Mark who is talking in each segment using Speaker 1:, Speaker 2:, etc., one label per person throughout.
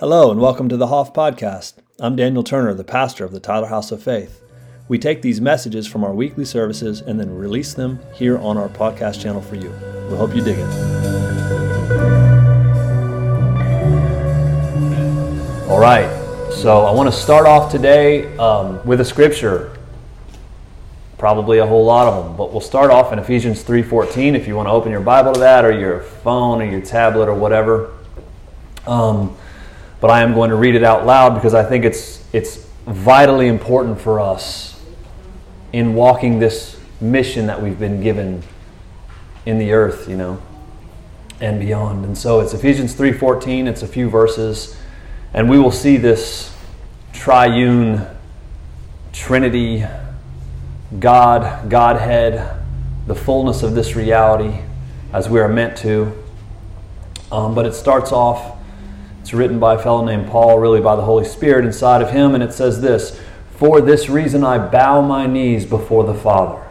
Speaker 1: Hello, and welcome to the Hoff Podcast. I'm Daniel Turner, the pastor of the Tyler House of Faith. We take these messages from our weekly services and then release them here on our podcast channel for you. We hope you dig it. All right, so I want to start off today um, with a scripture. Probably a whole lot of them, but we'll start off in Ephesians 3:14. If you want to open your Bible to that, or your phone, or your tablet, or whatever. Um, but I am going to read it out loud because I think it's, it's vitally important for us in walking this mission that we've been given in the earth, you know, and beyond. And so it's Ephesians 3:14, it's a few verses, and we will see this triune trinity God, Godhead, the fullness of this reality as we are meant to. Um, but it starts off it's written by a fellow named Paul, really by the Holy Spirit inside of him, and it says this For this reason I bow my knees before the Father,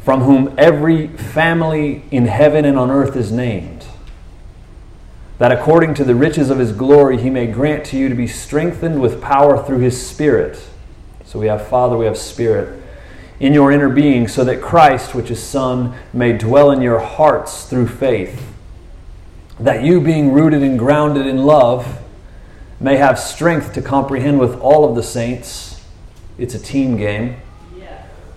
Speaker 1: from whom every family in heaven and on earth is named, that according to the riches of his glory he may grant to you to be strengthened with power through his Spirit. So we have Father, we have Spirit in your inner being, so that Christ, which is Son, may dwell in your hearts through faith that you, being rooted and grounded in love, may have strength to comprehend with all of the saints. It's a team game.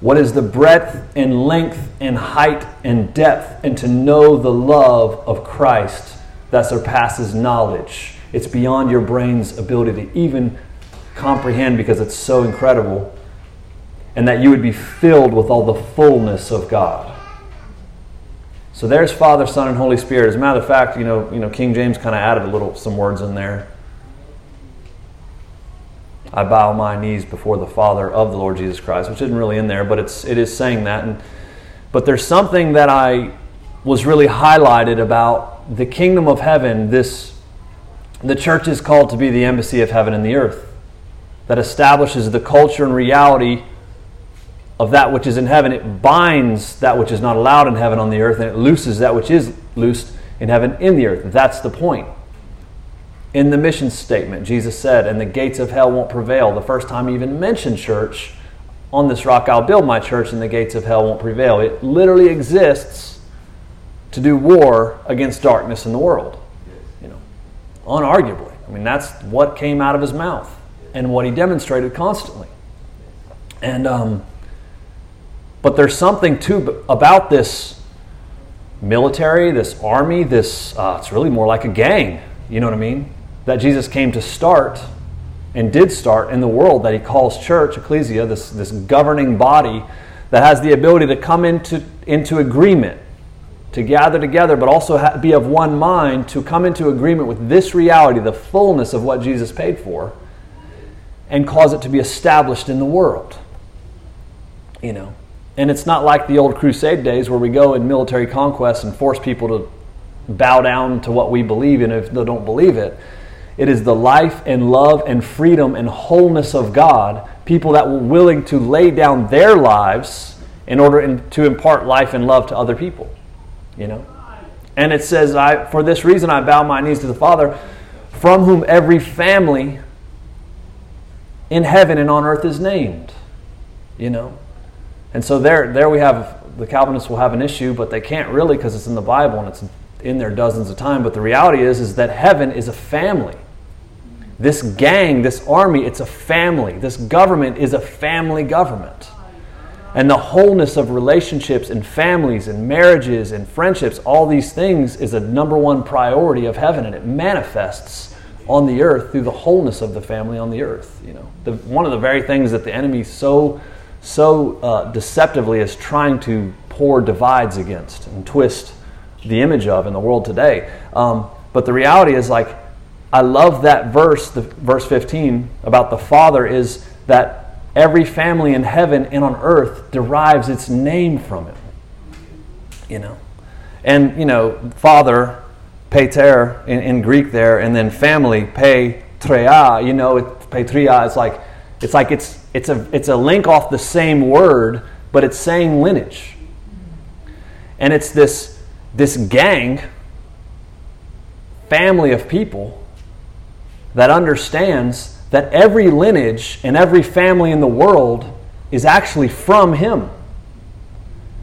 Speaker 1: What is the breadth and length and height and depth, and to know the love of Christ that surpasses knowledge? It's beyond your brain's ability to even comprehend because it's so incredible. And that you would be filled with all the fullness of God. So there's Father, Son, and Holy Spirit. As a matter of fact, you know, you know, King James kind of added a little some words in there. I bow my knees before the Father of the Lord Jesus Christ, which isn't really in there, but it's it is saying that. And but there's something that I was really highlighted about the kingdom of heaven. This the church is called to be the embassy of heaven in the earth that establishes the culture and reality of that which is in heaven. It binds that which is not allowed in heaven on the earth, and it looses that which is loosed in heaven in the earth. That's the point. In the mission statement, Jesus said, and the gates of hell won't prevail. The first time he even mentioned church, on this rock I'll build my church, and the gates of hell won't prevail. It literally exists to do war against darkness in the world. You know, unarguably. I mean, that's what came out of his mouth and what he demonstrated constantly. And um, but there's something too about this military, this army, this, uh, it's really more like a gang, you know what I mean? That Jesus came to start and did start in the world that he calls church, ecclesia, this, this governing body that has the ability to come into, into agreement, to gather together, but also be of one mind, to come into agreement with this reality, the fullness of what Jesus paid for, and cause it to be established in the world. You know, and it's not like the old crusade days where we go in military conquest and force people to bow down to what we believe in if they don't believe it. It is the life and love and freedom and wholeness of God, people that were willing to lay down their lives in order to impart life and love to other people. You know? And it says, I, For this reason I bow my knees to the Father, from whom every family in heaven and on earth is named. You know? And so there, there we have the Calvinists will have an issue, but they can't really because it's in the Bible and it's in there dozens of times. But the reality is, is that heaven is a family. This gang, this army, it's a family. This government is a family government. And the wholeness of relationships and families and marriages and friendships, all these things is a number one priority of heaven, and it manifests on the earth through the wholeness of the family on the earth. You know, the, one of the very things that the enemy so so uh, deceptively is trying to pour divides against and twist the image of in the world today. Um, but the reality is, like, I love that verse, the verse 15 about the Father, is that every family in heaven and on earth derives its name from it. You know? And, you know, Father, pater in, in Greek there, and then family, patria, you know, it, patria, it's like, it's like it's it's a, it's a link off the same word, but it's saying lineage. And it's this, this gang family of people that understands that every lineage and every family in the world is actually from him.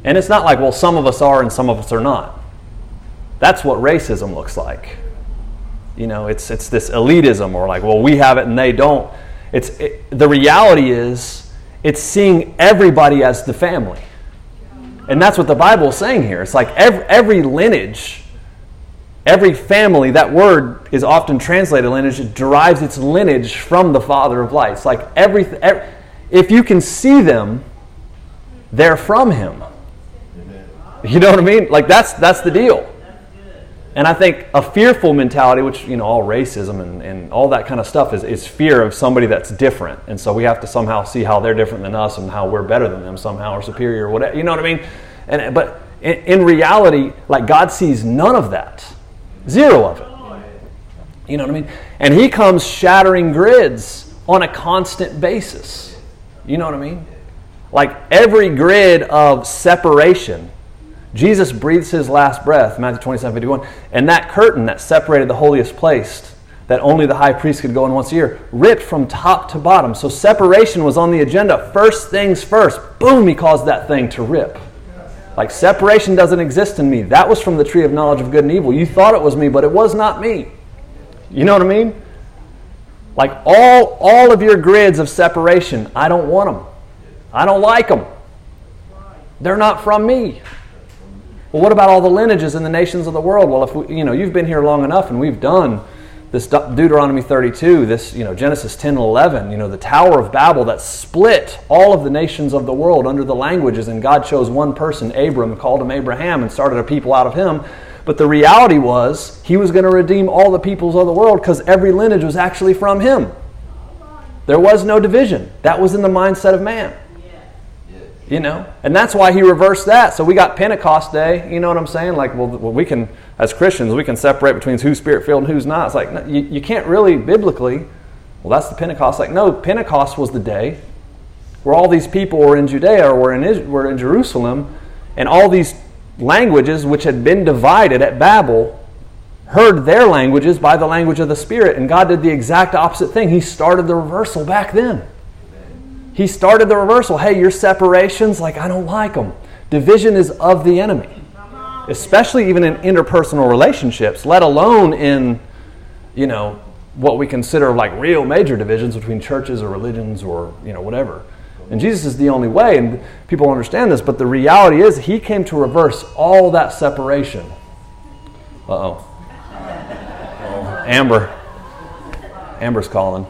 Speaker 1: And it's not like, well, some of us are and some of us are not. That's what racism looks like. You know, it's, it's this elitism or like, well, we have it and they don't. It's, it, the reality is, it's seeing everybody as the family. And that's what the Bible is saying here. It's like every, every lineage, every family, that word is often translated lineage, it derives its lineage from the Father of lights. Like every, every if you can see them, they're from Him. You know what I mean? Like that's that's the deal. And I think a fearful mentality, which, you know, all racism and, and all that kind of stuff is, is fear of somebody that's different. And so we have to somehow see how they're different than us and how we're better than them somehow or superior or whatever. You know what I mean? And, but in, in reality, like God sees none of that. Zero of it. You know what I mean? And He comes shattering grids on a constant basis. You know what I mean? Like every grid of separation Jesus breathes his last breath, Matthew 27 51, and that curtain that separated the holiest place, that only the high priest could go in once a year, ripped from top to bottom. So separation was on the agenda. First things first. Boom, he caused that thing to rip. Like separation doesn't exist in me. That was from the tree of knowledge of good and evil. You thought it was me, but it was not me. You know what I mean? Like all, all of your grids of separation, I don't want them. I don't like them. They're not from me. Well, what about all the lineages in the nations of the world? Well, if we, you know, you've been here long enough and we've done this Deuteronomy 32, this, you know, Genesis 10 and 11, you know, the Tower of Babel that split all of the nations of the world under the languages, and God chose one person, Abram, called him Abraham, and started a people out of him. But the reality was, he was going to redeem all the peoples of the world because every lineage was actually from him. There was no division. That was in the mindset of man. You know? And that's why he reversed that. So we got Pentecost Day. You know what I'm saying? Like, well, well we can, as Christians, we can separate between who's spirit filled and who's not. It's like, no, you, you can't really biblically. Well, that's the Pentecost. Like, no, Pentecost was the day where all these people were in Judea or were in, were in Jerusalem, and all these languages which had been divided at Babel heard their languages by the language of the Spirit. And God did the exact opposite thing. He started the reversal back then. He started the reversal. Hey, your separations, like, I don't like them. Division is of the enemy, especially even in interpersonal relationships, let alone in, you know, what we consider like real major divisions between churches or religions or, you know, whatever. And Jesus is the only way, and people understand this, but the reality is he came to reverse all that separation. Uh oh. Amber. Amber's calling.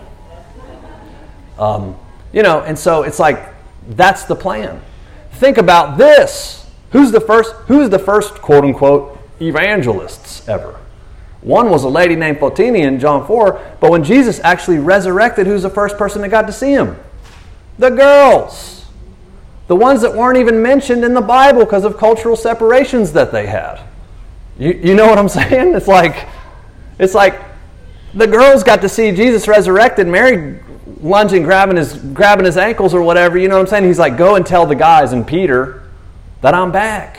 Speaker 1: Um, you know, and so it's like that's the plan. Think about this. Who's the first who's the first quote unquote evangelists ever? One was a lady named Photina in John 4, but when Jesus actually resurrected, who's the first person that got to see him? The girls. The ones that weren't even mentioned in the Bible because of cultural separations that they had. You, you know what I'm saying? It's like it's like the girls got to see Jesus resurrected. Mary lunging, grabbing his, grabbing his ankles or whatever. You know what I'm saying? He's like, go and tell the guys and Peter that I'm back.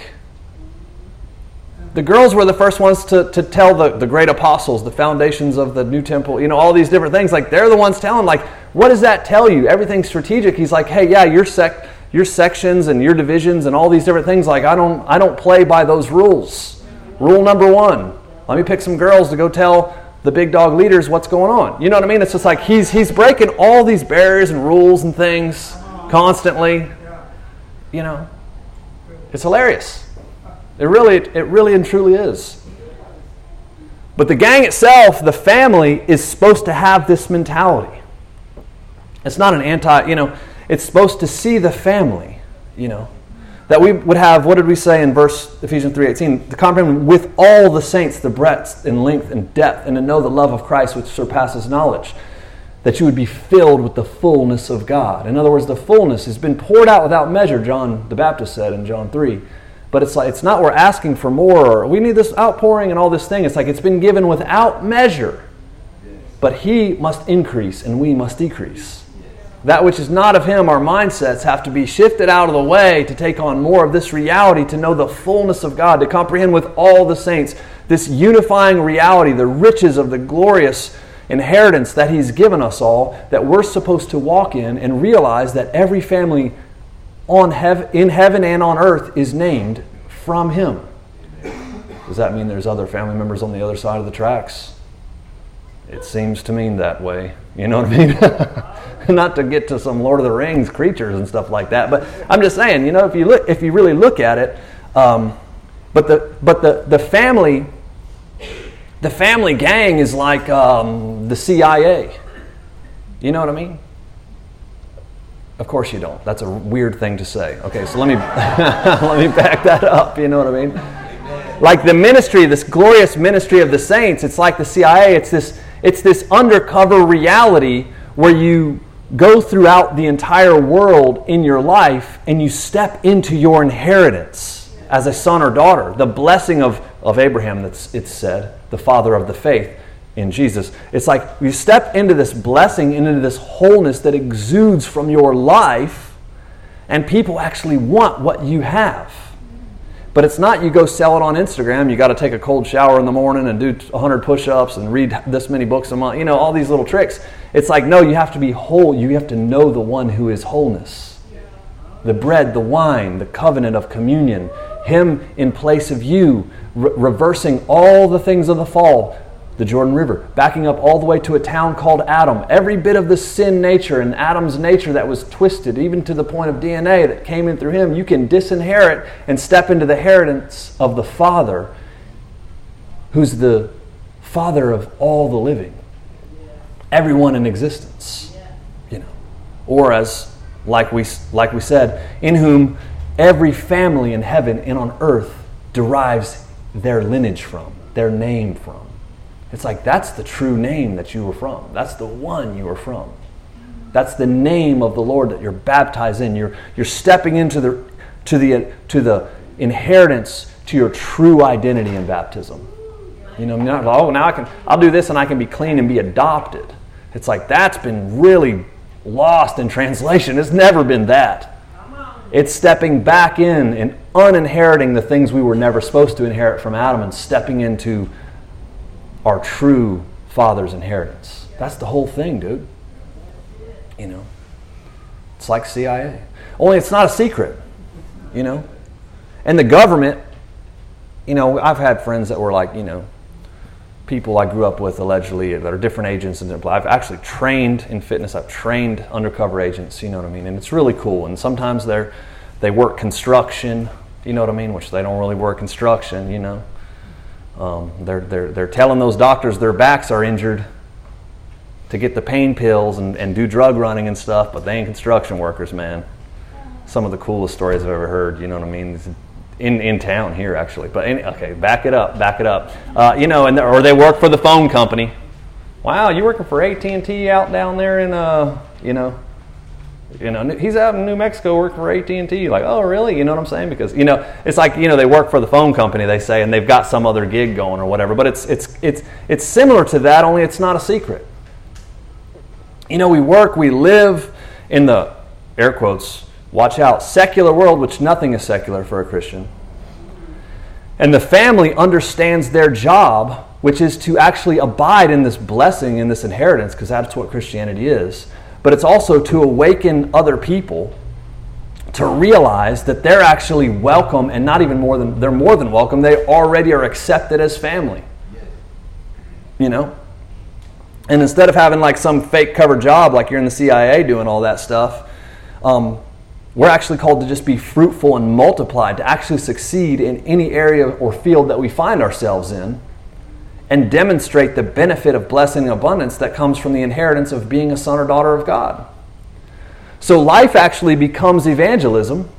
Speaker 1: The girls were the first ones to, to tell the, the great apostles, the foundations of the new temple, you know, all these different things. Like, they're the ones telling, like, what does that tell you? Everything's strategic. He's like, hey, yeah, your, sec, your sections and your divisions and all these different things, like, I don't, I don't play by those rules. Rule number one let me pick some girls to go tell the big dog leaders what's going on. You know what I mean? It's just like he's he's breaking all these barriers and rules and things constantly. You know, it's hilarious. It really it really and truly is. But the gang itself, the family, is supposed to have this mentality. It's not an anti, you know, it's supposed to see the family, you know that we would have what did we say in verse ephesians 3.18 the comprehend with all the saints the breadth and length and depth and to know the love of christ which surpasses knowledge that you would be filled with the fullness of god. In other words the fullness has been poured out without measure john the baptist said in john 3 but it's like it's not we're asking for more or we need this outpouring and all this thing. It's like it's been given without measure. But he must increase and we must decrease that which is not of Him, our mindsets have to be shifted out of the way to take on more of this reality, to know the fullness of God, to comprehend with all the saints this unifying reality, the riches of the glorious inheritance that He's given us all, that we're supposed to walk in and realize that every family on hev- in heaven and on earth is named from Him. Does that mean there's other family members on the other side of the tracks? It seems to mean that way. You know what I mean? Not to get to some Lord of the Rings creatures and stuff like that, but I'm just saying, you know, if you look, if you really look at it, um, but the but the the family, the family gang is like um, the CIA. You know what I mean? Of course you don't. That's a weird thing to say. Okay, so let me let me back that up. You know what I mean? Like the ministry, this glorious ministry of the saints, it's like the CIA. It's this it's this undercover reality where you go throughout the entire world in your life and you step into your inheritance as a son or daughter. The blessing of, of Abraham, that's it's said, the father of the faith in Jesus. It's like you step into this blessing, into this wholeness that exudes from your life, and people actually want what you have. But it's not you go sell it on Instagram. You got to take a cold shower in the morning and do 100 push ups and read this many books a month. You know, all these little tricks. It's like, no, you have to be whole. You have to know the one who is wholeness. The bread, the wine, the covenant of communion, Him in place of you, re- reversing all the things of the fall, the Jordan River, backing up all the way to a town called Adam. Every bit of the sin nature and Adam's nature that was twisted, even to the point of DNA that came in through him, you can disinherit and step into the inheritance of the Father, who's the Father of all the living, everyone in existence. You know, or as like we like we said, in whom every family in heaven and on earth derives their lineage from, their name from. It's like that's the true name that you were from. That's the one you were from. That's the name of the Lord that you're baptized in. You're, you're stepping into the, to, the, to the inheritance to your true identity in baptism. You know, not, oh, now I can, I'll do this and I can be clean and be adopted. It's like that's been really lost in translation. It's never been that. It's stepping back in and uninheriting the things we were never supposed to inherit from Adam and stepping into our true father's inheritance. That's the whole thing, dude. You know, it's like CIA. Only it's not a secret, you know. And the government, you know, I've had friends that were like, you know, people I grew up with allegedly that are different agents and I've actually trained in fitness. I've trained undercover agents, you know what I mean? And it's really cool. And sometimes they're they work construction, you know what I mean, which they don't really work construction, you know. Um, they're, they're, they're telling those doctors their backs are injured to get the pain pills and, and do drug running and stuff, but they ain't construction workers, man. Some of the coolest stories I've ever heard, you know what I mean? In, in town here, actually. But in, okay, back it up, back it up. Uh, you know, and or they work for the phone company. Wow, you working for AT and T out down there in, uh, you know, you know, he's out in New Mexico working for AT and T. Like, oh, really? You know what I'm saying? Because you know, it's like you know they work for the phone company. They say, and they've got some other gig going or whatever. But it's it's it's it's similar to that, only it's not a secret. You know, we work, we live in the air quotes. Watch out, secular world, which nothing is secular for a Christian. And the family understands their job, which is to actually abide in this blessing, in this inheritance, because that's what Christianity is but it's also to awaken other people to realize that they're actually welcome and not even more than they're more than welcome. They already are accepted as family. You know? And instead of having like some fake cover job like you're in the cia doing all that stuff um, we're actually called to just be fruitful and multiply to actually succeed in any area or field that we find ourselves in and demonstrate the benefit of blessing and abundance that comes from the inheritance of being a son or daughter of God. So life actually becomes evangelism.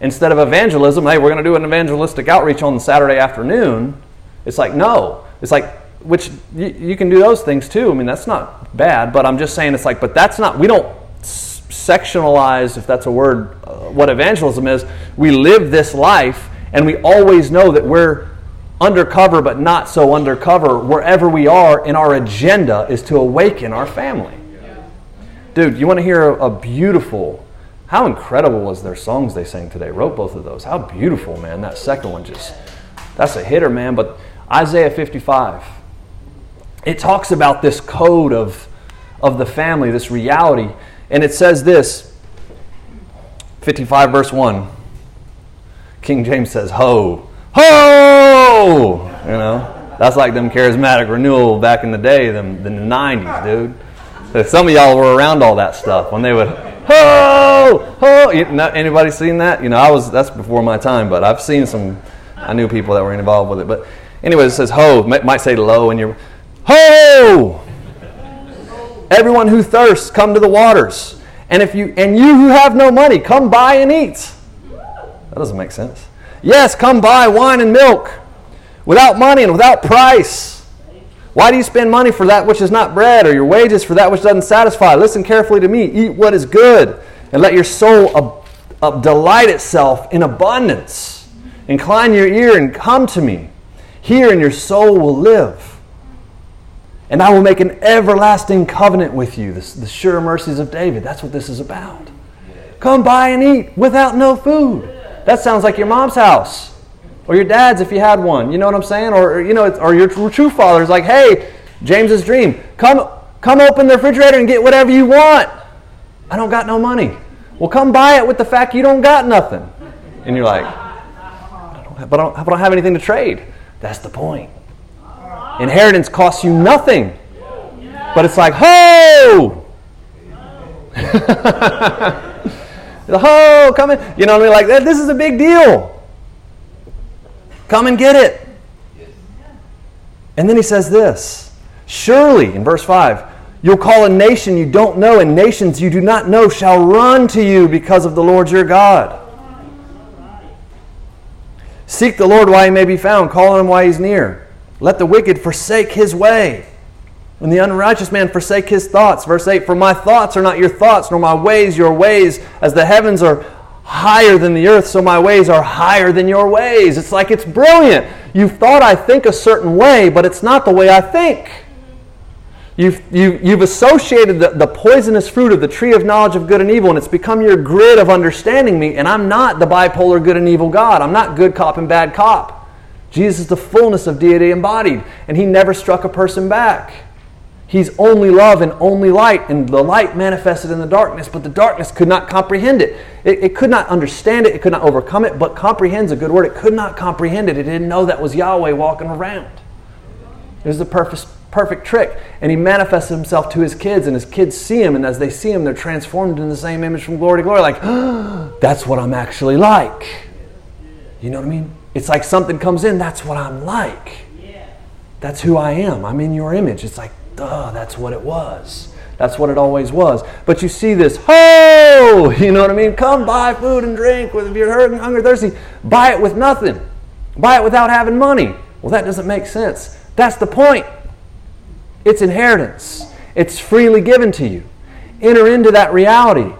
Speaker 1: Instead of evangelism, hey, we're going to do an evangelistic outreach on Saturday afternoon. It's like, no. It's like, which you, you can do those things too. I mean, that's not bad, but I'm just saying it's like, but that's not, we don't sectionalize, if that's a word, uh, what evangelism is. We live this life and we always know that we're undercover but not so undercover wherever we are, and our agenda is to awaken our family. dude, you want to hear a, a beautiful, how incredible was their songs they sang today? Wrote both of those. How beautiful, man. That second one just, that's a hitter, man. But Isaiah 55, it talks about this code of, of the family, this reality. And it says this 55, verse 1. King James says, Ho, ho! You know, that's like them charismatic renewal back in the day, them, the 90s, dude. some of y'all were around all that stuff when they would, ho, ho! You, anybody seen that? You know, I was, that's before my time, but I've seen some, I knew people that were involved with it. But anyway, it says ho, might, might say low, and you're, ho! Everyone who thirsts, come to the waters. And if you and you who have no money, come buy and eat. That doesn't make sense. Yes, come buy wine and milk without money and without price. Why do you spend money for that which is not bread, or your wages for that which doesn't satisfy? Listen carefully to me. Eat what is good, and let your soul ab- ab- delight itself in abundance. Incline your ear and come to me. Hear, and your soul will live. And I will make an everlasting covenant with you. The, the sure mercies of David. That's what this is about. Come by and eat without no food. That sounds like your mom's house or your dad's if you had one. You know what I'm saying? Or, you know, or your true father's like, hey, James's dream, come, come open the refrigerator and get whatever you want. I don't got no money. Well, come buy it with the fact you don't got nothing. And you're like, I don't have, but I don't, I don't have anything to trade. That's the point. Inheritance costs you nothing. But it's like, ho! The ho, come in. You know what I mean? Like, this is a big deal. Come and get it. And then he says this Surely, in verse 5, you'll call a nation you don't know, and nations you do not know shall run to you because of the Lord your God. Seek the Lord while he may be found, call on him while he's near. Let the wicked forsake his way when the unrighteous man forsake his thoughts. Verse 8 For my thoughts are not your thoughts, nor my ways your ways. As the heavens are higher than the earth, so my ways are higher than your ways. It's like it's brilliant. You've thought I think a certain way, but it's not the way I think. You've, you, you've associated the, the poisonous fruit of the tree of knowledge of good and evil, and it's become your grid of understanding me. And I'm not the bipolar good and evil God. I'm not good cop and bad cop. Jesus is the fullness of deity embodied, and he never struck a person back. He's only love and only light, and the light manifested in the darkness, but the darkness could not comprehend it. it. It could not understand it, it could not overcome it, but comprehends a good word. It could not comprehend it. It didn't know that was Yahweh walking around. It was the perfect, perfect trick. And he manifested himself to his kids, and his kids see him, and as they see him, they're transformed in the same image from glory to glory. Like, oh, that's what I'm actually like. You know what I mean? It's like something comes in, that's what I'm like. That's who I am. I'm in your image. It's like, duh, that's what it was. That's what it always was. But you see this, ho! You know what I mean? Come buy food and drink. If you're hurting, hungry, thirsty, buy it with nothing. Buy it without having money. Well, that doesn't make sense. That's the point. It's inheritance, it's freely given to you. Enter into that reality.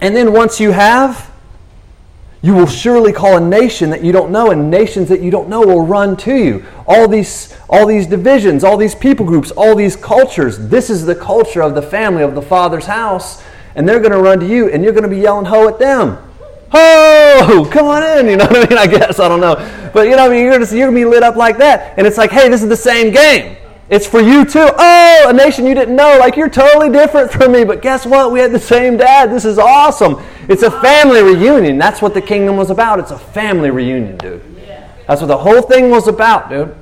Speaker 1: And then once you have, you will surely call a nation that you don't know, and nations that you don't know will run to you. All these, all these divisions, all these people groups, all these cultures. This is the culture of the family of the Father's house, and they're going to run to you, and you're going to be yelling ho at them. Ho! Come on in. You know what I mean? I guess I don't know, but you know, I mean, you're going to be lit up like that, and it's like, hey, this is the same game. It's for you too. Oh, a nation you didn't know. Like you're totally different from me, but guess what? We had the same dad. This is awesome. It's a family reunion. That's what the kingdom was about. It's a family reunion, dude. That's what the whole thing was about, dude.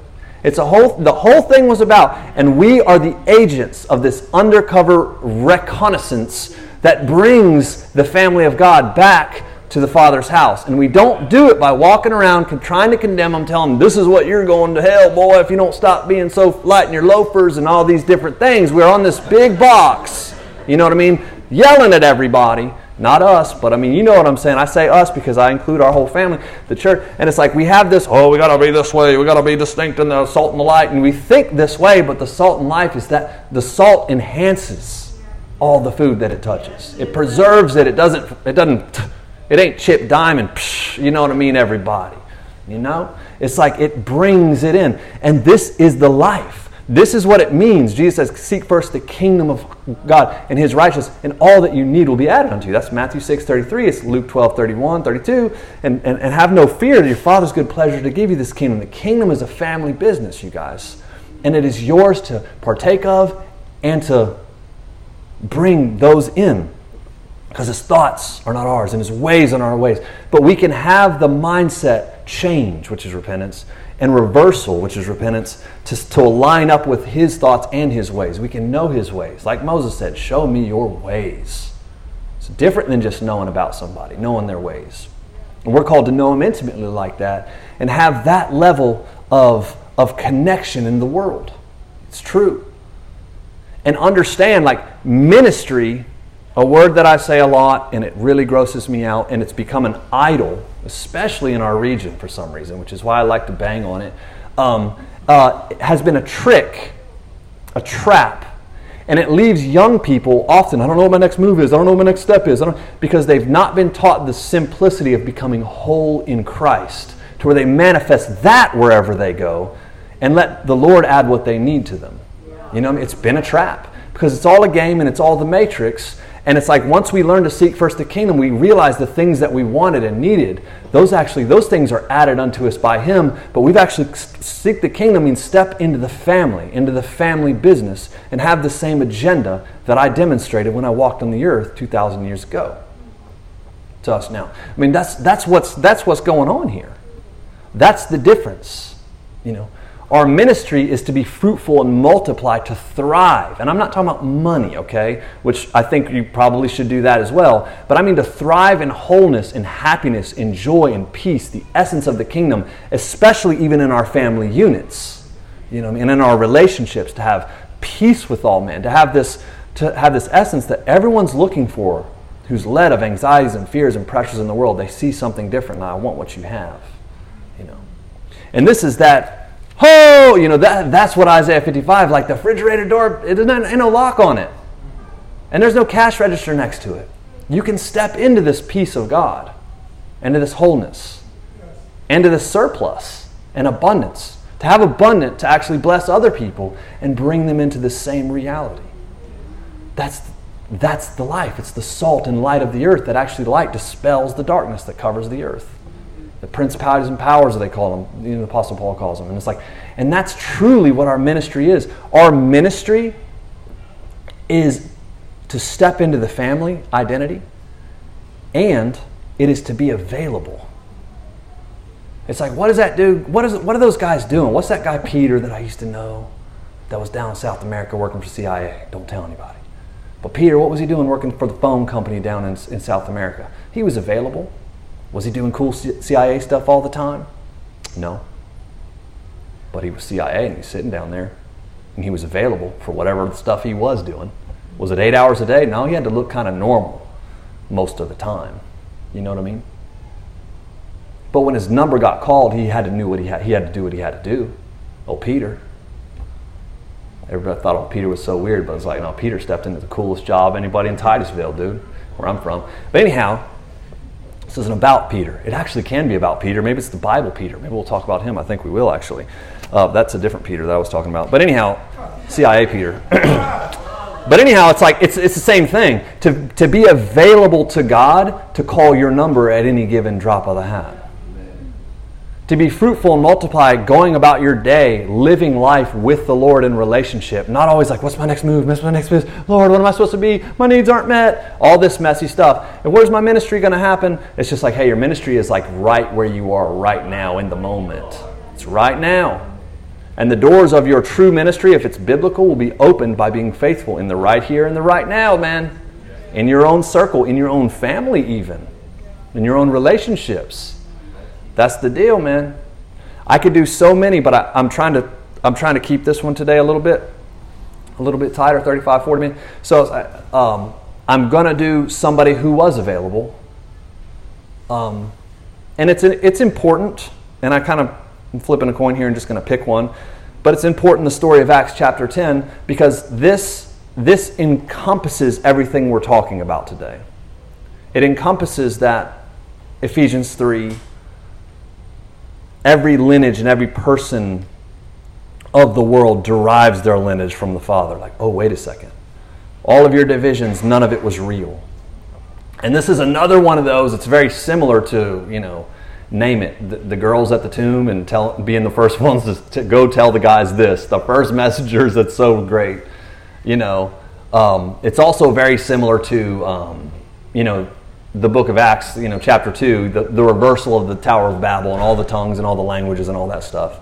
Speaker 1: It's a whole the whole thing was about. And we are the agents of this undercover reconnaissance that brings the family of God back to the Father's house. And we don't do it by walking around trying to condemn them, telling them, this is what you're going to hell, boy, if you don't stop being so light in your loafers and all these different things. We're on this big box, you know what I mean? Yelling at everybody. Not us, but I mean, you know what I'm saying. I say us because I include our whole family, the church. And it's like we have this, oh, we got to be this way. We got to be distinct in the salt and the light. And we think this way, but the salt and life is that the salt enhances all the food that it touches. It preserves it. It doesn't, it doesn't it ain't chip diamond, psh, you know what I mean, everybody. You know? It's like it brings it in. And this is the life. This is what it means. Jesus says, Seek first the kingdom of God and his righteousness, and all that you need will be added unto you. That's Matthew 6 33. It's Luke 12 31, 32. And, and, and have no fear your Father's good pleasure to give you this kingdom. The kingdom is a family business, you guys. And it is yours to partake of and to bring those in because his thoughts are not ours and his ways are not our ways. But we can have the mindset change, which is repentance, and reversal, which is repentance, to, to line up with his thoughts and his ways. We can know his ways. Like Moses said, show me your ways. It's different than just knowing about somebody, knowing their ways. And we're called to know him intimately like that and have that level of, of connection in the world. It's true. And understand, like, ministry a word that I say a lot and it really grosses me out, and it's become an idol, especially in our region for some reason, which is why I like to bang on it, um, uh, has been a trick, a trap. And it leaves young people often, I don't know what my next move is, I don't know what my next step is, because they've not been taught the simplicity of becoming whole in Christ, to where they manifest that wherever they go and let the Lord add what they need to them. You know, it's been a trap because it's all a game and it's all the matrix and it's like once we learn to seek first the kingdom, we realize the things that we wanted and needed. Those actually, those things are added unto us by Him. But we've actually seek the kingdom means step into the family, into the family business, and have the same agenda that I demonstrated when I walked on the earth 2,000 years ago. To us now, I mean that's that's what's that's what's going on here. That's the difference, you know. Our ministry is to be fruitful and multiply, to thrive. And I'm not talking about money, okay? Which I think you probably should do that as well. But I mean to thrive in wholeness, in happiness, in joy, in peace, the essence of the kingdom, especially even in our family units, you know, and in our relationships, to have peace with all men, to have this, to have this essence that everyone's looking for, who's led of anxieties and fears and pressures in the world. They see something different. Now I want what you have, you know. And this is that Ho! You know, that, that's what Isaiah 55, like the refrigerator door, it doesn't ain't no lock on it. And there's no cash register next to it. You can step into this peace of God, into this wholeness, into this surplus and abundance. To have abundant, to actually bless other people and bring them into the same reality. That's, that's the life. It's the salt and light of the earth that actually light dispels the darkness that covers the earth the principalities and powers they call them, the Apostle Paul calls them. And it's like, and that's truly what our ministry is. Our ministry is to step into the family identity, and it is to be available. It's like, what does that do? What, is, what are those guys doing? What's that guy Peter that I used to know that was down in South America working for CIA? Don't tell anybody. But Peter, what was he doing working for the phone company down in, in South America? He was available. Was he doing cool CIA stuff all the time? No. But he was CIA and he's sitting down there and he was available for whatever stuff he was doing. Was it eight hours a day? No, he had to look kind of normal most of the time. You know what I mean? But when his number got called, he had to knew what he had. He had to do what he had to do. Oh, Peter. Everybody thought, oh, Peter was so weird, but it's like, no, Peter stepped into the coolest job anybody in Titusville, dude, where I'm from. But anyhow, this isn't about Peter. It actually can be about Peter. Maybe it's the Bible Peter. Maybe we'll talk about him. I think we will, actually. Uh, that's a different Peter that I was talking about. But anyhow, CIA Peter. but anyhow, it's like it's, it's the same thing. To, to be available to God to call your number at any given drop of the hat to be fruitful and multiply, going about your day, living life with the Lord in relationship. Not always like, what's my next move? What's my next move? Lord, what am I supposed to be? My needs aren't met. All this messy stuff. And where's my ministry going to happen? It's just like, hey, your ministry is like right where you are right now in the moment. It's right now. And the doors of your true ministry, if it's biblical, will be opened by being faithful in the right here and the right now, man. In your own circle, in your own family, even, in your own relationships. That's the deal, man. I could do so many, but I, am trying to I'm trying to keep this one today a little bit a little bit tighter, 35, 40 minutes. So um, I'm gonna do somebody who was available, um, and it's it's important. And I kind of I'm flipping a coin here and just gonna pick one, but it's important the story of Acts chapter 10 because this this encompasses everything we're talking about today. It encompasses that Ephesians 3 every lineage and every person of the world derives their lineage from the Father. Like, oh, wait a second. All of your divisions, none of it was real. And this is another one of those. It's very similar to, you know, name it, the, the girls at the tomb and tell, being the first ones to, to, go tell the guys this, the first messengers. That's so great. You know, um, it's also very similar to, um, you know, the book of Acts, you know, chapter 2, the, the reversal of the Tower of Babel and all the tongues and all the languages and all that stuff.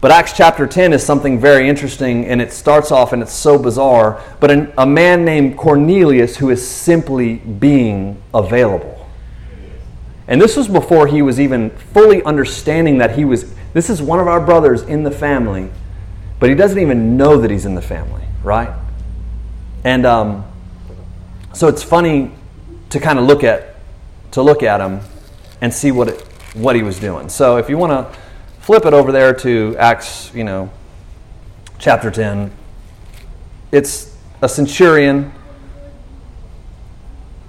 Speaker 1: But Acts chapter 10 is something very interesting, and it starts off and it's so bizarre. But an, a man named Cornelius who is simply being available. And this was before he was even fully understanding that he was, this is one of our brothers in the family, but he doesn't even know that he's in the family, right? And um, so it's funny to kind of look at, to look at him and see what, it, what he was doing. So if you want to flip it over there to Acts, you know, chapter 10. It's a centurion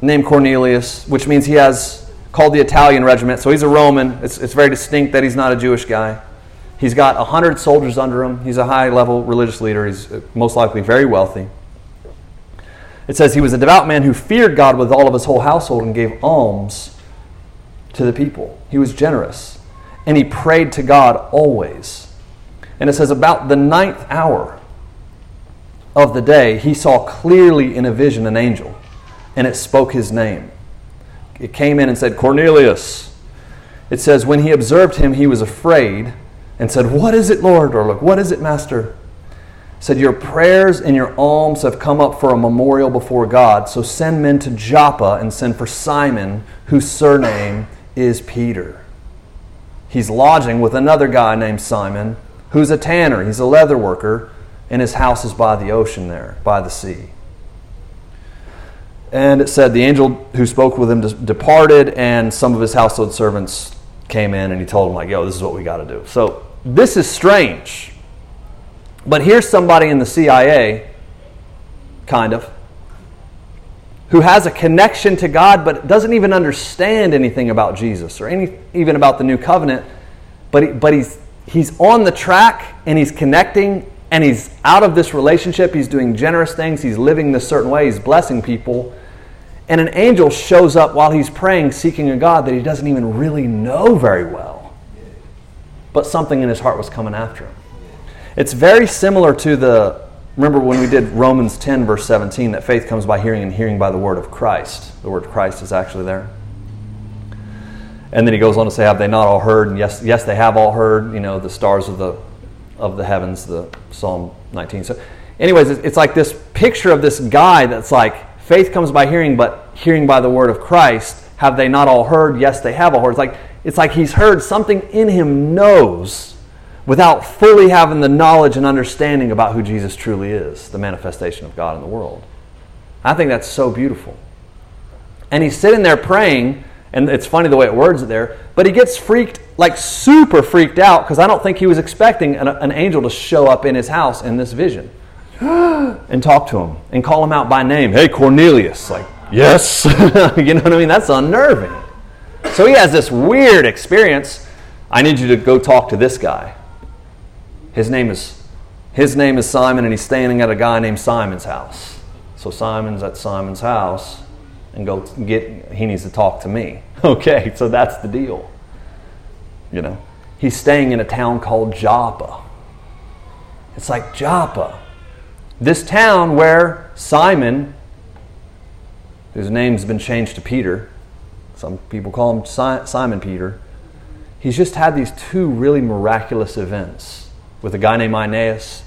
Speaker 1: named Cornelius, which means he has called the Italian regiment. So he's a Roman. It's, it's very distinct that he's not a Jewish guy. He's got 100 soldiers under him. He's a high level religious leader. He's uh, most likely very wealthy. It says he was a devout man who feared God with all of his whole household and gave alms to the people. He was generous and he prayed to God always. And it says, about the ninth hour of the day, he saw clearly in a vision an angel, and it spoke his name. It came in and said, Cornelius. It says, when he observed him, he was afraid and said, What is it, Lord? Or, Look, what is it, Master? Said, Your prayers and your alms have come up for a memorial before God. So send men to Joppa and send for Simon, whose surname is Peter he's lodging with another guy named Simon, who's a tanner. He's a leather worker, and his house is by the ocean there, by the sea. And it said the angel who spoke with him departed, and some of his household servants came in, and he told them, like, yo, this is what we got to do. So this is strange. But here's somebody in the CIA, kind of, who has a connection to God but doesn't even understand anything about Jesus or any, even about the new covenant, but, he, but he's, he's on the track and he's connecting and he's out of this relationship. He's doing generous things, he's living this certain way, he's blessing people. And an angel shows up while he's praying, seeking a God that he doesn't even really know very well. But something in his heart was coming after him. It's very similar to the Remember when we did Romans 10, verse 17, that faith comes by hearing and hearing by the word of Christ. The word Christ is actually there. And then he goes on to say, Have they not all heard? And yes, yes, they have all heard, you know, the stars of the of the heavens, the Psalm 19. So, anyways, it's like this picture of this guy that's like, faith comes by hearing, but hearing by the word of Christ. Have they not all heard? Yes, they have all heard. It's like, it's like he's heard something in him knows without fully having the knowledge and understanding about who Jesus truly is, the manifestation of God in the world. I think that's so beautiful. And he's sitting there praying, and it's funny the way it words it there, but he gets freaked, like super freaked out, because I don't think he was expecting an, an, angel to show up in his house in this vision and talk to him and call him out by name. Hey, Cornelius. Like, yes. you know what I mean? That's unnerving. So he has this weird experience. I need you to go talk to this guy. His name is his name is Simon, and he's standing at a guy named Simon's house. So Simon's at Simon's house, and go get. He needs to talk to me. Okay, so that's the deal. You know, he's staying in a town called Joppa. It's like Joppa, this town where Simon, whose name's been changed to Peter, some people call him Simon Peter. He's just had these two really miraculous events with a guy named Aeneas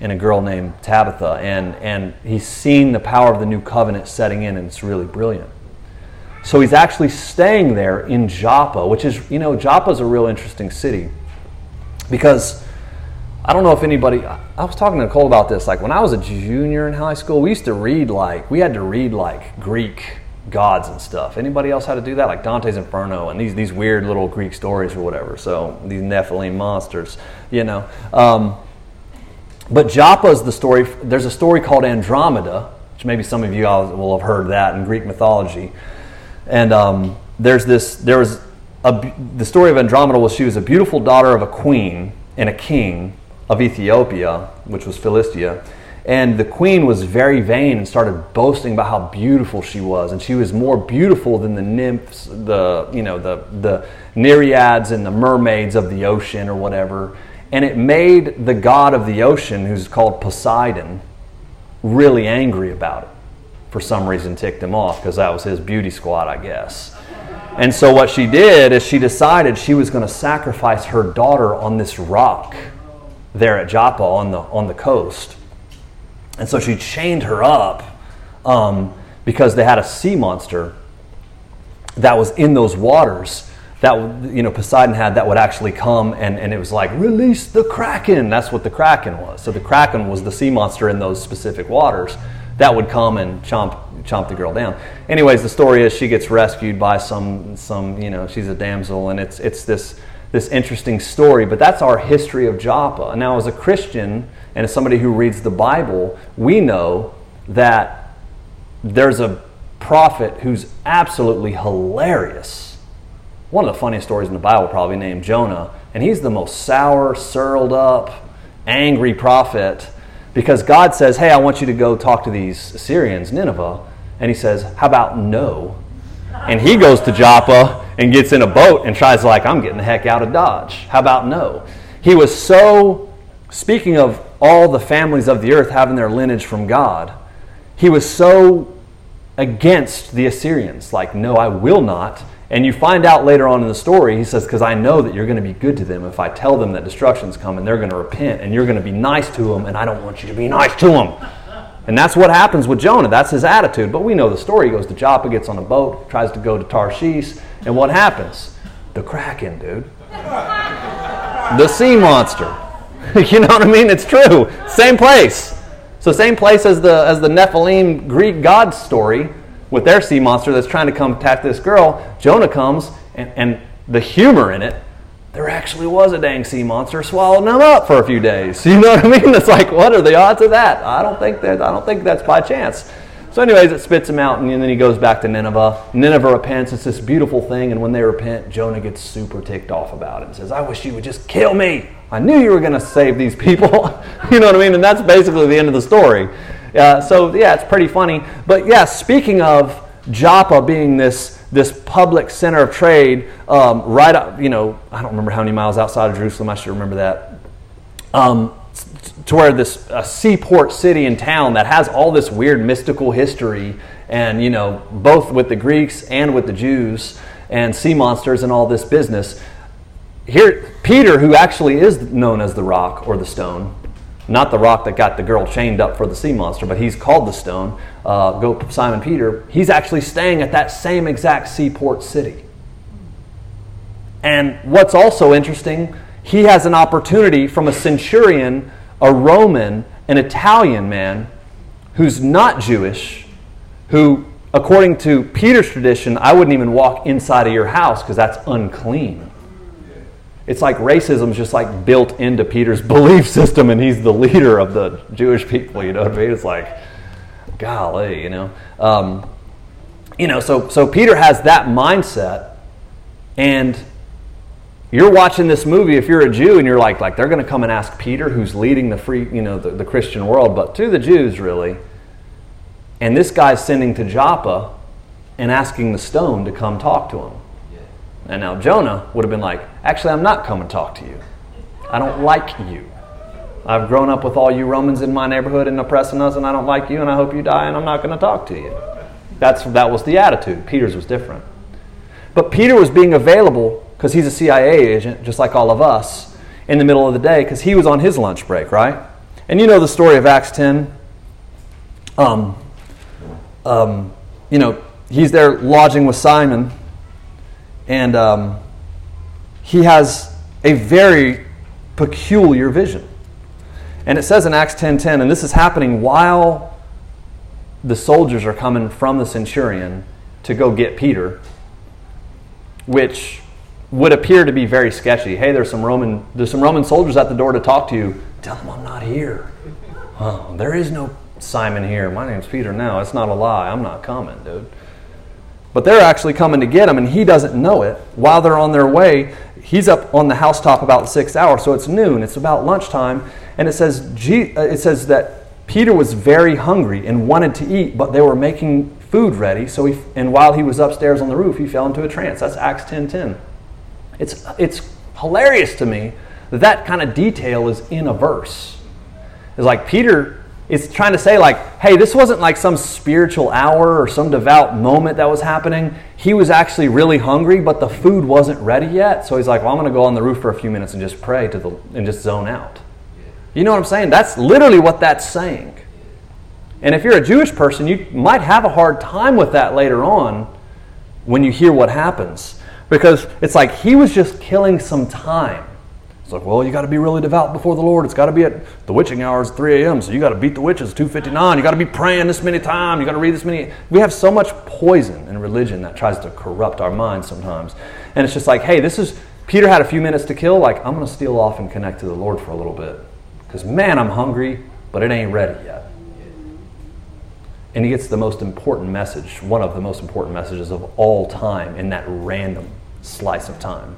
Speaker 1: and a girl named Tabitha. And, and he's seen the power of the new covenant setting in, and it's really brilliant. So he's actually staying there in Joppa, which is, you know, Joppa is a real interesting city because I don't know if anybody, I was talking to Nicole about this. Like when I was a junior in high school, we used to read like, we had to read like Greek gods and stuff. Anybody else had to do that? Like Dante's Inferno and these, these weird little Greek stories or whatever. So these Nephilim monsters, you know. Um, but Joppa is the story. There's a story called Andromeda, which maybe some of you all will have heard that in Greek mythology. And um, there's this, there was a, the story of Andromeda was she was a beautiful daughter of a queen and a king of Ethiopia, which was Philistia. And the queen was very vain and started boasting about how beautiful she was. And she was more beautiful than the nymphs, the, you know, the, the nereids and the mermaids of the ocean or whatever. And it made the god of the ocean, who's called Poseidon, really angry about it. For some reason, ticked him off because that was his beauty squad, I guess. And so, what she did is she decided she was going to sacrifice her daughter on this rock there at Joppa on the, on the coast. And so she chained her up um, because they had a sea monster that was in those waters that you know Poseidon had that would actually come and, and it was like release the kraken. That's what the kraken was. So the kraken was the sea monster in those specific waters that would come and chomp chomp the girl down. Anyways, the story is she gets rescued by some some you know she's a damsel and it's it's this this interesting story. But that's our history of Joppa. Now, as a Christian and as somebody who reads the Bible, we know that there's a prophet who's absolutely hilarious. One of the funniest stories in the Bible, probably named Jonah, and he's the most sour, surled up, angry prophet because God says, Hey, I want you to go talk to these Assyrians, Nineveh. And he says, How about no? And he goes to Joppa and gets in a boat and tries like, I'm getting the heck out of Dodge. How about no? He was so, speaking of all the families of the earth having their lineage from God, he was so against the Assyrians. Like, no, I will not. And you find out later on in the story, he says, because I know that you're going to be good to them if I tell them that destruction's coming, they're going to repent and you're going to be nice to them, and I don't want you to be nice to them. And that's what happens with Jonah. That's his attitude. But we know the story. He goes to Joppa, gets on a boat, tries to go to Tarshish, and what happens? The Kraken, dude. the sea monster. you know what I mean? It's true. Same place. So same place as the as the Nephilim Greek god story with their sea monster that's trying to come attack this girl. Jonah comes and, and the humor in it there actually was a dang sea monster swallowing them up for a few days. You know what I mean? It's like, what are the odds of that? I don't think that. I don't think that's by chance. So, anyways, it spits him out, and then he goes back to Nineveh. Nineveh repents. It's this beautiful thing, and when they repent, Jonah gets super ticked off about it and says, "I wish you would just kill me. I knew you were going to save these people." you know what I mean? And that's basically the end of the story. Uh, so, yeah, it's pretty funny. But yeah, speaking of Joppa being this this public center of trade, um, right up, you know, I don't remember how many miles outside of Jerusalem, I should remember that, um, to where this a seaport city and town that has all this weird mystical history, and, you know, both with the Greeks and with the Jews, and sea monsters and all this business. Here, Peter, who actually is known as the rock or the stone, not the rock that got the girl chained up for the sea monster, but he's called the stone. Uh, go Simon Peter. He's actually staying at that same exact seaport city. And what's also interesting, he has an opportunity from a centurion, a Roman, an Italian man who's not Jewish, who, according to Peter's tradition, I wouldn't even walk inside of your house because that's unclean. It's like racism is just like built into Peter's belief system, and he's the leader of the Jewish people. You know what I mean? It's like, golly, you know. Um, you know, so so Peter has that mindset, and you're watching this movie. If you're a Jew and you're like, like they're going to come and ask Peter, who's leading the free, you know, the, the Christian world, but to the Jews really. And this guy's sending to Joppa and asking the stone to come talk to him. And now Jonah would have been like, Actually, I'm not coming to talk to you. I don't like you. I've grown up with all you Romans in my neighborhood and oppressing us, and I don't like you, and I hope you die, and I'm not going to talk to you. That's, that was the attitude. Peter's was different. But Peter was being available because he's a CIA agent, just like all of us, in the middle of the day because he was on his lunch break, right? And you know the story of Acts 10. Um, um, you know, he's there lodging with Simon and um, he has a very peculiar vision. And it says in Acts 10:10, 10, and this is happening while the soldiers are coming from the centurion to go get Peter, which would appear to be very sketchy. Hey, there's some Roman there's some Roman soldiers at the door to talk to you. Tell them I'm not here. Oh, there is no Simon here. My name's Peter now. It's not a lie. I'm not coming, dude. But they're actually coming to get him, and he doesn't know it. While they're on their way, he's up on the housetop about six hours, so it's noon. It's about lunchtime, and it says uh, it says that Peter was very hungry and wanted to eat, but they were making food ready. So he, and while he was upstairs on the roof, he fell into a trance. That's Acts ten ten. It's it's hilarious to me that that kind of detail is in a verse. It's like Peter is trying to say like hey this wasn't like some spiritual hour or some devout moment that was happening. He was actually really hungry but the food wasn't ready yet. So he's like well i'm going to go on the roof for a few minutes and just pray to the and just zone out. You know what i'm saying? That's literally what that's saying. And if you're a jewish person you might have a hard time with that later on when you hear what happens. Because it's like he was just killing some time it's like, well, you got to be really devout before the Lord. It's got to be at the witching hours, 3 a.m. So you got to beat the witches, 2:59. You got to be praying this many times. You got to read this many. We have so much poison in religion that tries to corrupt our minds sometimes. And it's just like, hey, this is Peter had a few minutes to kill. Like, I'm going to steal off and connect to the Lord for a little bit, because man, I'm hungry, but it ain't ready yet. And he gets the most important message, one of the most important messages of all time in that random slice of time.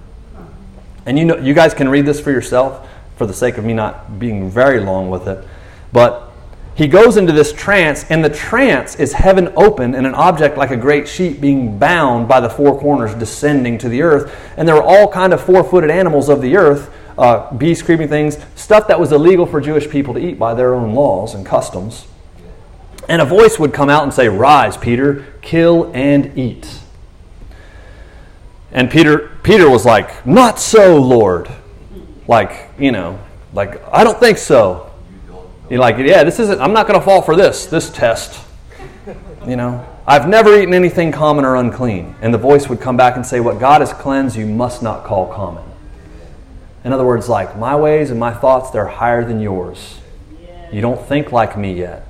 Speaker 1: And you know, you guys can read this for yourself for the sake of me not being very long with it. But he goes into this trance, and the trance is heaven open and an object like a great sheep being bound by the four corners descending to the earth. And there were all kind of four-footed animals of the earth, uh, beast, creeping things, stuff that was illegal for Jewish people to eat by their own laws and customs. And a voice would come out and say, Rise, Peter, kill and eat. And Peter, Peter was like, Not so, Lord. Like, you know, like, I don't think so. You're like, yeah, this isn't, I'm not going to fall for this, this test. You know, I've never eaten anything common or unclean. And the voice would come back and say, What God has cleansed, you must not call common. In other words, like, my ways and my thoughts, they're higher than yours. You don't think like me yet.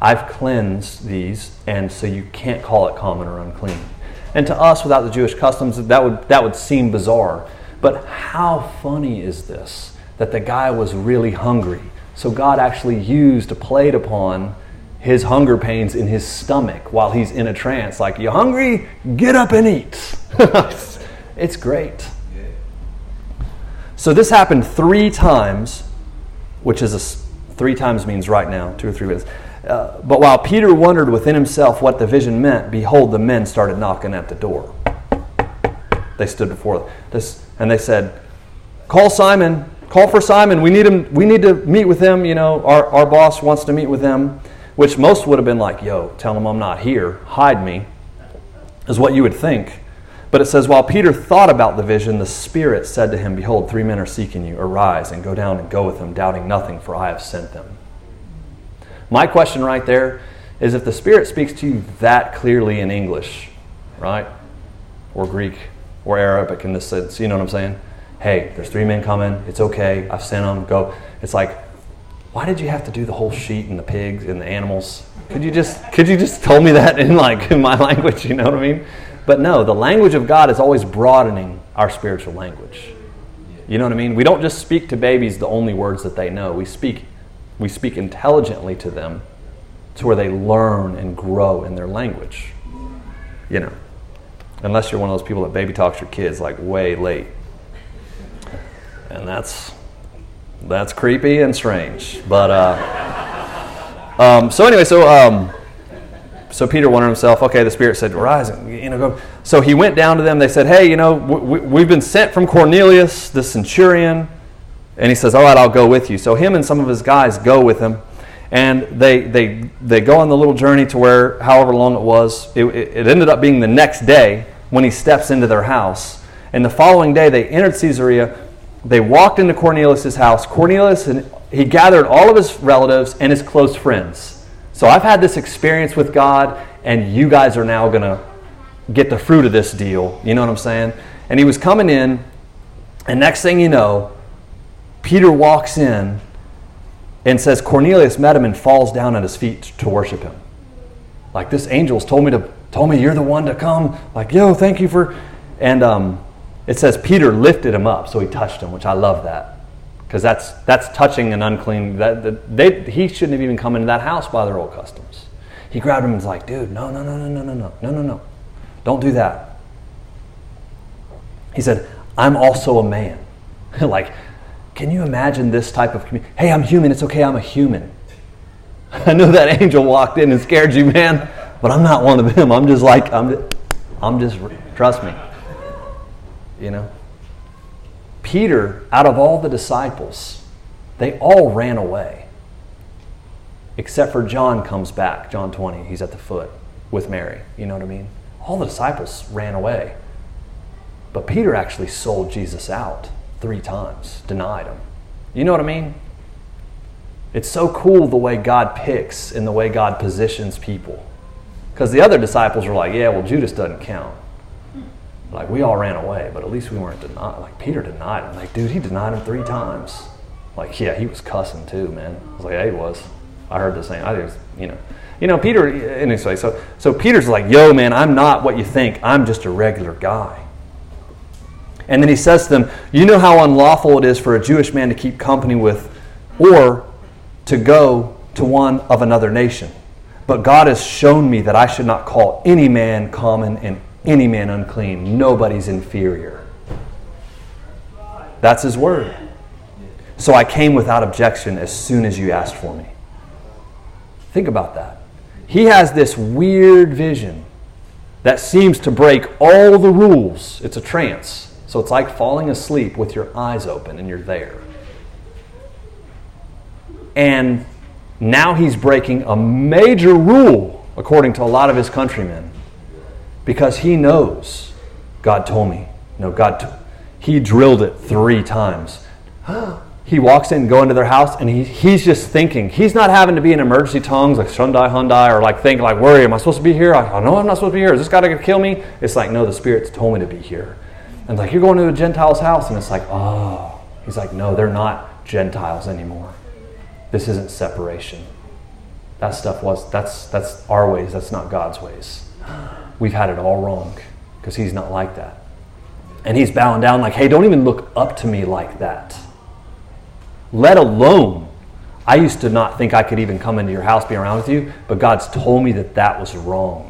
Speaker 1: I've cleansed these, and so you can't call it common or unclean. And to us, without the Jewish customs, that would, that would seem bizarre. But how funny is this that the guy was really hungry? So God actually used, played upon his hunger pains in his stomach while he's in a trance. Like, you hungry? Get up and eat. it's great. So this happened three times, which is a, three times means right now, two or three minutes. Uh, but while Peter wondered within himself what the vision meant, behold, the men started knocking at the door. They stood before this, and they said, "Call Simon. Call for Simon. We need him. We need to meet with him. You know, our, our boss wants to meet with him." Which most would have been like, "Yo, tell him I'm not here. Hide me," is what you would think. But it says, while Peter thought about the vision, the Spirit said to him, Behold, three men are seeking you. Arise and go down and go with them, doubting nothing, for I have sent them. My question right there is if the Spirit speaks to you that clearly in English, right? Or Greek or Arabic in this sense, you know what I'm saying? Hey, there's three men coming. It's okay. I've sent them. Go. It's like, why did you have to do the whole sheet and the pigs and the animals? Could you just could you just tell me that in like in my language? You know what I mean? But no, the language of God is always broadening our spiritual language. You know what I mean? We don't just speak to babies the only words that they know. We speak we speak intelligently to them to where they learn and grow in their language. You know, unless you're one of those people that baby talks your kids like way late. And that's that's creepy and strange. But uh, um, so anyway, so um, so Peter wondered himself. Okay, the Spirit said, "Rise, and, you know, go." So he went down to them. They said, "Hey, you know, we, we've been sent from Cornelius, the centurion." And he says, All right, I'll go with you. So him and some of his guys go with him. And they, they, they go on the little journey to where, however long it was, it, it ended up being the next day when he steps into their house. And the following day, they entered Caesarea. They walked into Cornelius' house. Cornelius, and he gathered all of his relatives and his close friends. So I've had this experience with God, and you guys are now going to get the fruit of this deal. You know what I'm saying? And he was coming in, and next thing you know, Peter walks in and says Cornelius met him and falls down at his feet to worship him. Like this angel's told me to told me you're the one to come. Like yo, thank you for. And um, it says Peter lifted him up, so he touched him, which I love that because that's that's touching an unclean. That, that they he shouldn't have even come into that house by their old customs. He grabbed him and was like, dude, no, no, no, no, no, no, no, no, no, no. Don't do that. He said, I'm also a man. like, can you imagine this type of community? Hey, I'm human. It's okay. I'm a human. I know that angel walked in and scared you, man, but I'm not one of them. I'm just like, I'm I'm just trust me. You know? Peter, out of all the disciples, they all ran away. Except for John comes back, John 20. He's at the foot with Mary. You know what I mean? All the disciples ran away. But Peter actually sold Jesus out three times, denied him. You know what I mean? It's so cool the way God picks and the way God positions people. Because the other disciples were like, yeah, well, Judas doesn't count. Like, we all ran away, but at least we weren't denied. Like, Peter denied him. Like, dude, he denied him three times. Like, yeah, he was cussing too, man. I was like, yeah, he was. I heard the same. I think, you know. You know, Peter, anyway, so, so Peter's like, yo, man, I'm not what you think. I'm just a regular guy. And then he says to them, You know how unlawful it is for a Jewish man to keep company with or to go to one of another nation. But God has shown me that I should not call any man common and any man unclean. Nobody's inferior. That's his word. So I came without objection as soon as you asked for me. Think about that. He has this weird vision that seems to break all the rules. It's a trance. So it's like falling asleep with your eyes open and you're there. And now he's breaking a major rule, according to a lot of his countrymen, because he knows God told me. No, God, t- he drilled it three times. he walks in, go into their house, and he, he's just thinking. He's not having to be in emergency tongues like Shundai, Hyundai, or like think like, worry, am I supposed to be here? I, I know I'm not supposed to be here. Is this guy going to kill me? It's like, no, the Spirit's told me to be here. And like, you're going to a Gentile's house, and it's like, oh. He's like, no, they're not Gentiles anymore. This isn't separation. That stuff was that's that's our ways, that's not God's ways. We've had it all wrong because he's not like that. And he's bowing down like, "Hey, don't even look up to me like that." Let alone I used to not think I could even come into your house be around with you, but God's told me that that was wrong.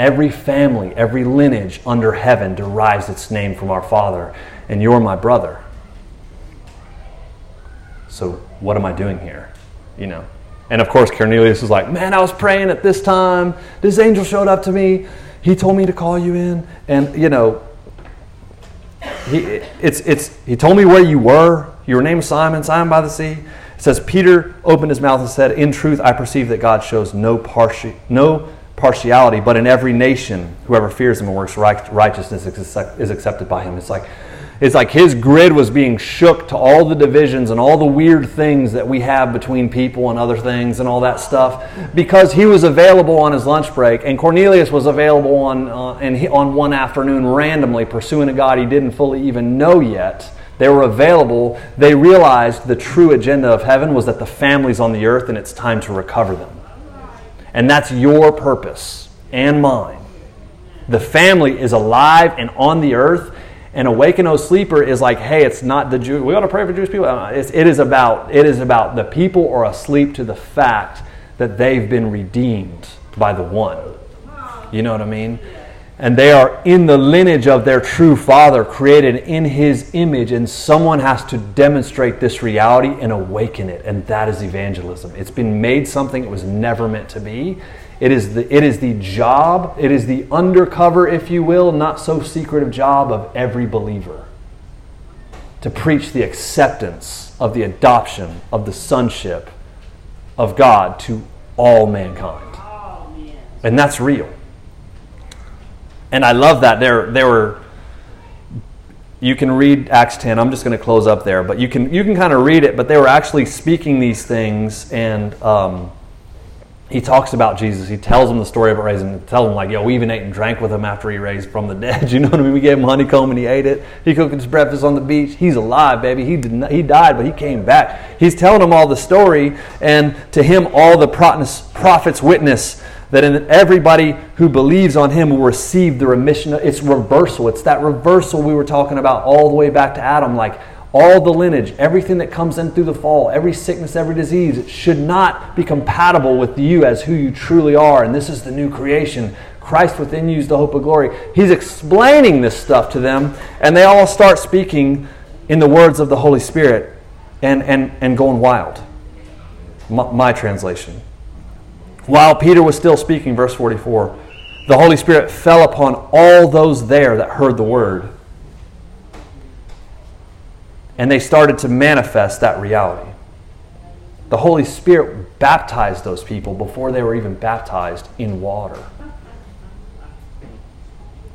Speaker 1: Every family, every lineage under heaven derives its name from our Father, and you're my brother. So what am I doing here? You know. And of course, Cornelius is like, Man, I was praying at this time. This angel showed up to me. He told me to call you in. And, you know, he, it's, it's, he told me where you were. Your name is Simon, Simon by the sea. It says, Peter opened his mouth and said, In truth, I perceive that God shows no, parti- no partiality, but in every nation, whoever fears him and works right- righteousness is accepted by him. It's like, it's like his grid was being shook to all the divisions and all the weird things that we have between people and other things and all that stuff because he was available on his lunch break and Cornelius was available on, uh, and he, on one afternoon randomly pursuing a God he didn't fully even know yet. They were available. They realized the true agenda of heaven was that the family's on the earth and it's time to recover them. And that's your purpose and mine. The family is alive and on the earth and awaken, O sleeper, is like, hey, it's not the Jew. We ought to pray for Jewish people. Uh, it's, it is about it is about the people are asleep to the fact that they've been redeemed by the one. You know what I mean? And they are in the lineage of their true Father, created in His image, and someone has to demonstrate this reality and awaken it, and that is evangelism. It's been made something it was never meant to be, it is, the, it is the job, it is the undercover, if you will, not so secretive job of every believer to preach the acceptance of the adoption of the sonship of God to all mankind. Oh, and that's real. And I love that. There, there were you can read Acts 10. I'm just going to close up there, but you can you can kind of read it. But they were actually speaking these things, and um, he talks about Jesus. He tells them the story of it raising. He tells them like, yo, we even ate and drank with him after he raised from the dead. You know what I mean? We gave him honeycomb and he ate it. He cooked his breakfast on the beach. He's alive, baby. He did not, he died, but he came back. He's telling them all the story, and to him, all the prophets witness that in everybody who believes on him will receive the remission. It's reversal. It's that reversal we were talking about all the way back to Adam. Like all the lineage, everything that comes in through the fall, every sickness, every disease, should not be compatible with you as who you truly are. And this is the new creation. Christ within you is the hope of glory. He's explaining this stuff to them, and they all start speaking in the words of the Holy Spirit and, and, and going wild. My, my translation. While Peter was still speaking, verse 44, the Holy Spirit fell upon all those there that heard the word. And they started to manifest that reality. The Holy Spirit baptized those people before they were even baptized in water.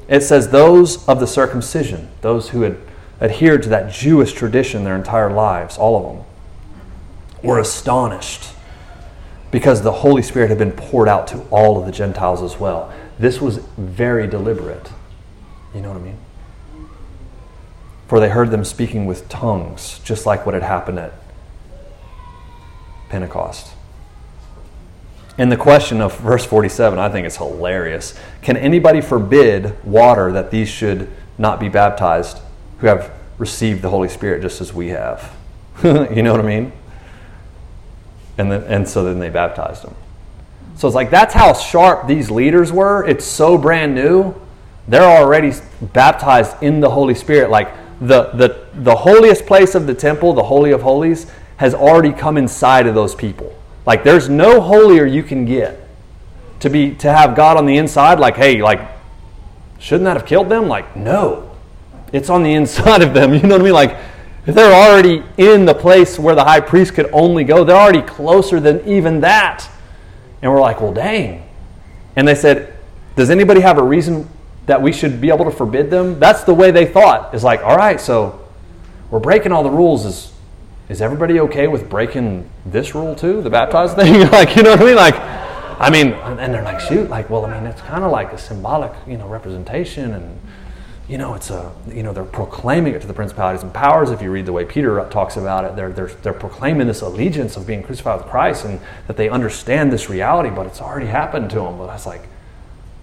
Speaker 1: It says, those of the circumcision, those who had adhered to that Jewish tradition their entire lives, all of them, were astonished because the Holy Spirit had been poured out to all of the Gentiles as well. This was very deliberate. You know what I mean? For they heard them speaking with tongues, just like what had happened at Pentecost. And the question of verse 47, I think is hilarious. Can anybody forbid water that these should not be baptized who have received the Holy Spirit just as we have? you know what I mean? And, then, and so then they baptized them. So it's like that's how sharp these leaders were. It's so brand new. They're already baptized in the Holy Spirit. Like the, the, the holiest place of the temple, the Holy of Holies, has already come inside of those people. Like there's no holier you can get to be to have God on the inside. Like, hey, like, shouldn't that have killed them? Like, no. It's on the inside of them. You know what I mean? Like, they're already in the place where the high priest could only go, they're already closer than even that. And we're like, well, dang. And they said, does anybody have a reason that we should be able to forbid them? That's the way they thought. It's like, all right, so we're breaking all the rules. Is is everybody okay with breaking this rule too, the baptized thing? like, you know what I mean? Like, I mean, and they're like, shoot, like, well, I mean, it's kind of like a symbolic, you know, representation, and you know, it's a, you know, they're proclaiming it to the principalities and powers. If you read the way Peter talks about it, they're they're they're proclaiming this allegiance of being crucified with Christ, and that they understand this reality, but it's already happened to them. But I was like,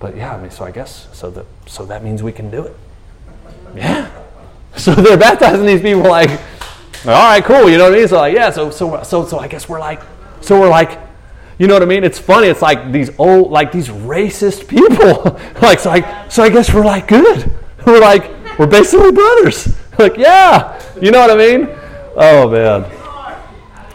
Speaker 1: but yeah, I mean, so I guess so that so that means we can do it. Yeah. So they're baptizing these people like, all right, cool. You know what I mean? So like, yeah. So so so so I guess we're like, so we're like, you know what I mean? It's funny. It's like these old, like these racist people. like so I so I guess we're like good. We're like we're basically brothers. like yeah. You know what I mean? Oh man.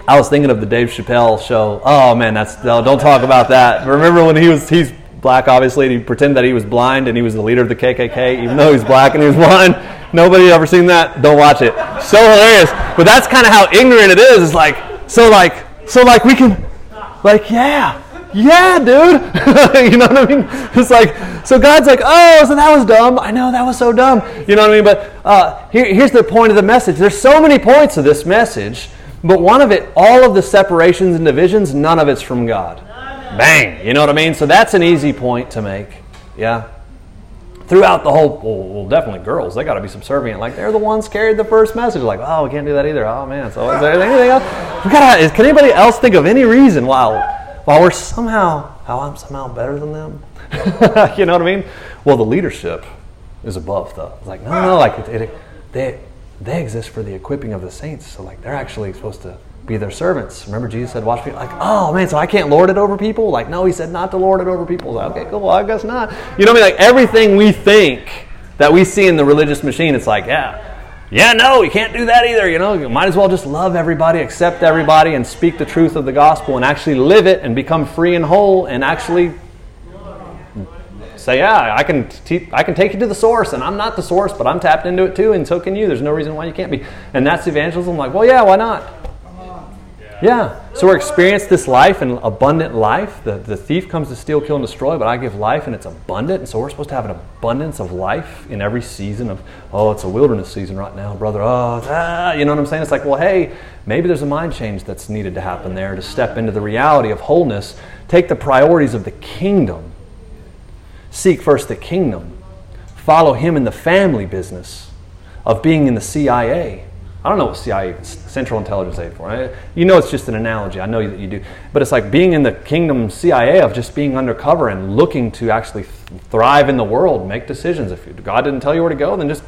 Speaker 1: I was thinking of the Dave Chappelle show. Oh man, that's no, don't talk about that. Remember when he was he's black, obviously, and he pretended that he was blind and he was the leader of the KKK, even though he's black and he was blind. Nobody ever seen that? Don't watch it. So hilarious. But that's kind of how ignorant it is. It's like, so like, so like we can, like, yeah, yeah, dude. you know what I mean? It's like, so God's like, oh, so that was dumb. I know that was so dumb. You know what I mean? But uh, here, here's the point of the message. There's so many points of this message, but one of it, all of the separations and divisions, none of it's from God. Bang. You know what I mean? So that's an easy point to make. Yeah. Throughout the whole, well, well definitely girls, they got to be subservient. Like they're the ones carried the first message. Like, oh, we can't do that either. Oh man. So is there anything else? We gotta, can anybody else think of any reason why, while we're somehow, how I'm somehow better than them? you know what I mean? Well, the leadership is above. It's like no, no, like it, it, they they exist for the equipping of the saints. So like they're actually supposed to be their servants. Remember, Jesus said, "Watch me." Like, oh man, so I can't lord it over people? Like, no, he said not to lord it over people. Like, okay, cool. Well, I guess not. You know what I mean? Like everything we think that we see in the religious machine, it's like, yeah, yeah, no, you can't do that either. You know, you might as well just love everybody, accept everybody, and speak the truth of the gospel, and actually live it, and become free and whole, and actually say, yeah, I can, te- I can take you to the source, and I'm not the source, but I'm tapped into it too, and so can you. There's no reason why you can't be. And that's evangelism. I'm like, well, yeah, why not? Yeah. So we're experiencing this life and abundant life. The, the thief comes to steal, kill, and destroy, but I give life and it's abundant. And so we're supposed to have an abundance of life in every season of, oh, it's a wilderness season right now, brother. Oh, ah, you know what I'm saying? It's like, well, hey, maybe there's a mind change that's needed to happen there to step into the reality of wholeness. Take the priorities of the kingdom. Seek first the kingdom. Follow him in the family business of being in the CIA I don't know what CIA, Central Intelligence Aid for. You know, it's just an analogy. I know that you do, but it's like being in the kingdom CIA of just being undercover and looking to actually thrive in the world, make decisions. If God didn't tell you where to go, then just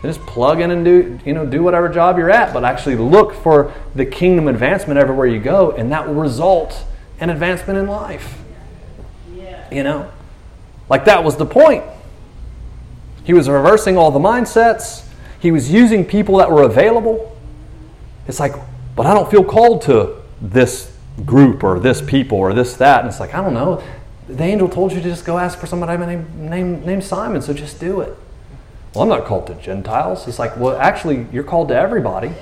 Speaker 1: then just plug in and do you know do whatever job you're at, but actually look for the kingdom advancement everywhere you go, and that will result in advancement in life. You know, Like that was the point. He was reversing all the mindsets. He was using people that were available. It's like, but I don't feel called to this group or this people or this that. And it's like, I don't know. The angel told you to just go ask for somebody named, named, named Simon, so just do it. Well, I'm not called to Gentiles. It's like, well, actually, you're called to everybody.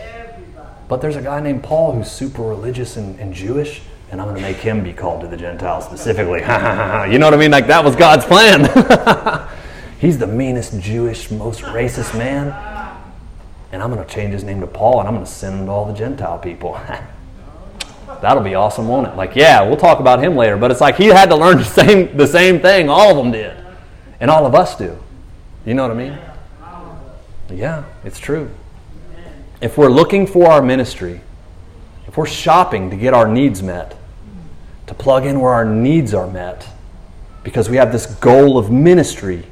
Speaker 1: But there's a guy named Paul who's super religious and, and Jewish, and I'm going to make him be called to the Gentiles specifically. you know what I mean? Like that was God's plan. He's the meanest Jewish, most racist man. And I'm going to change his name to Paul, and I'm going to send him to all the Gentile people. That'll be awesome, won't it? Like, yeah, we'll talk about him later, but it's like he had to learn the same, the same thing all of them did, and all of us do. You know what I mean? Yeah, it's true. If we're looking for our ministry, if we're shopping to get our needs met, to plug in where our needs are met, because we have this goal of ministry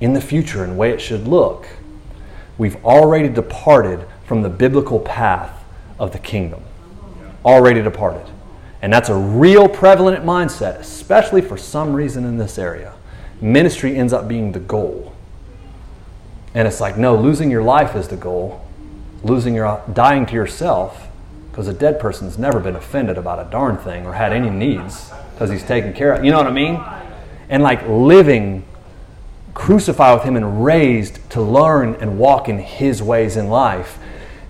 Speaker 1: in the future and the way it should look, we've already departed from the biblical path of the kingdom. Already departed. And that's a real prevalent mindset, especially for some reason in this area. Ministry ends up being the goal. And it's like, no, losing your life is the goal. Losing your dying to yourself, because a dead person's never been offended about a darn thing or had any needs because he's taken care of. You know what I mean? And like living crucified with him and raised to learn and walk in his ways in life.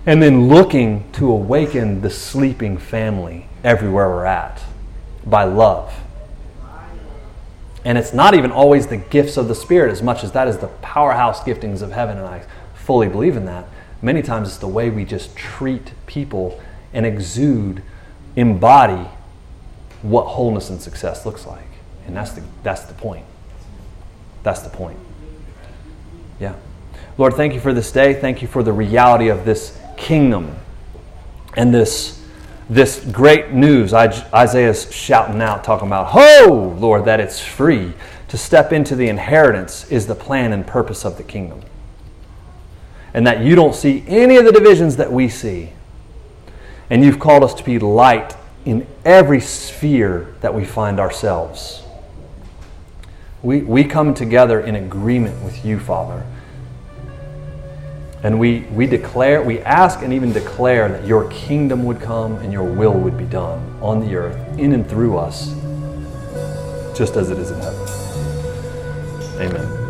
Speaker 1: And then looking to awaken the sleeping family everywhere we're at by love. And it's not even always the gifts of the Spirit as much as that is the powerhouse giftings of heaven, and I fully believe in that. Many times it's the way we just treat people and exude, embody what wholeness and success looks like. And that's the, that's the point. That's the point. Yeah. Lord, thank you for this day. Thank you for the reality of this kingdom and this, this great news. Isaiah's shouting out, talking about, Ho, Lord, that it's free. To step into the inheritance is the plan and purpose of the kingdom. And that you don't see any of the divisions that we see. And you've called us to be light in every sphere that we find ourselves. We, we come together in agreement with you, Father. And we, we declare, we ask and even declare that your kingdom would come and your will would be done on the earth, in and through us, just as it is in heaven. Amen.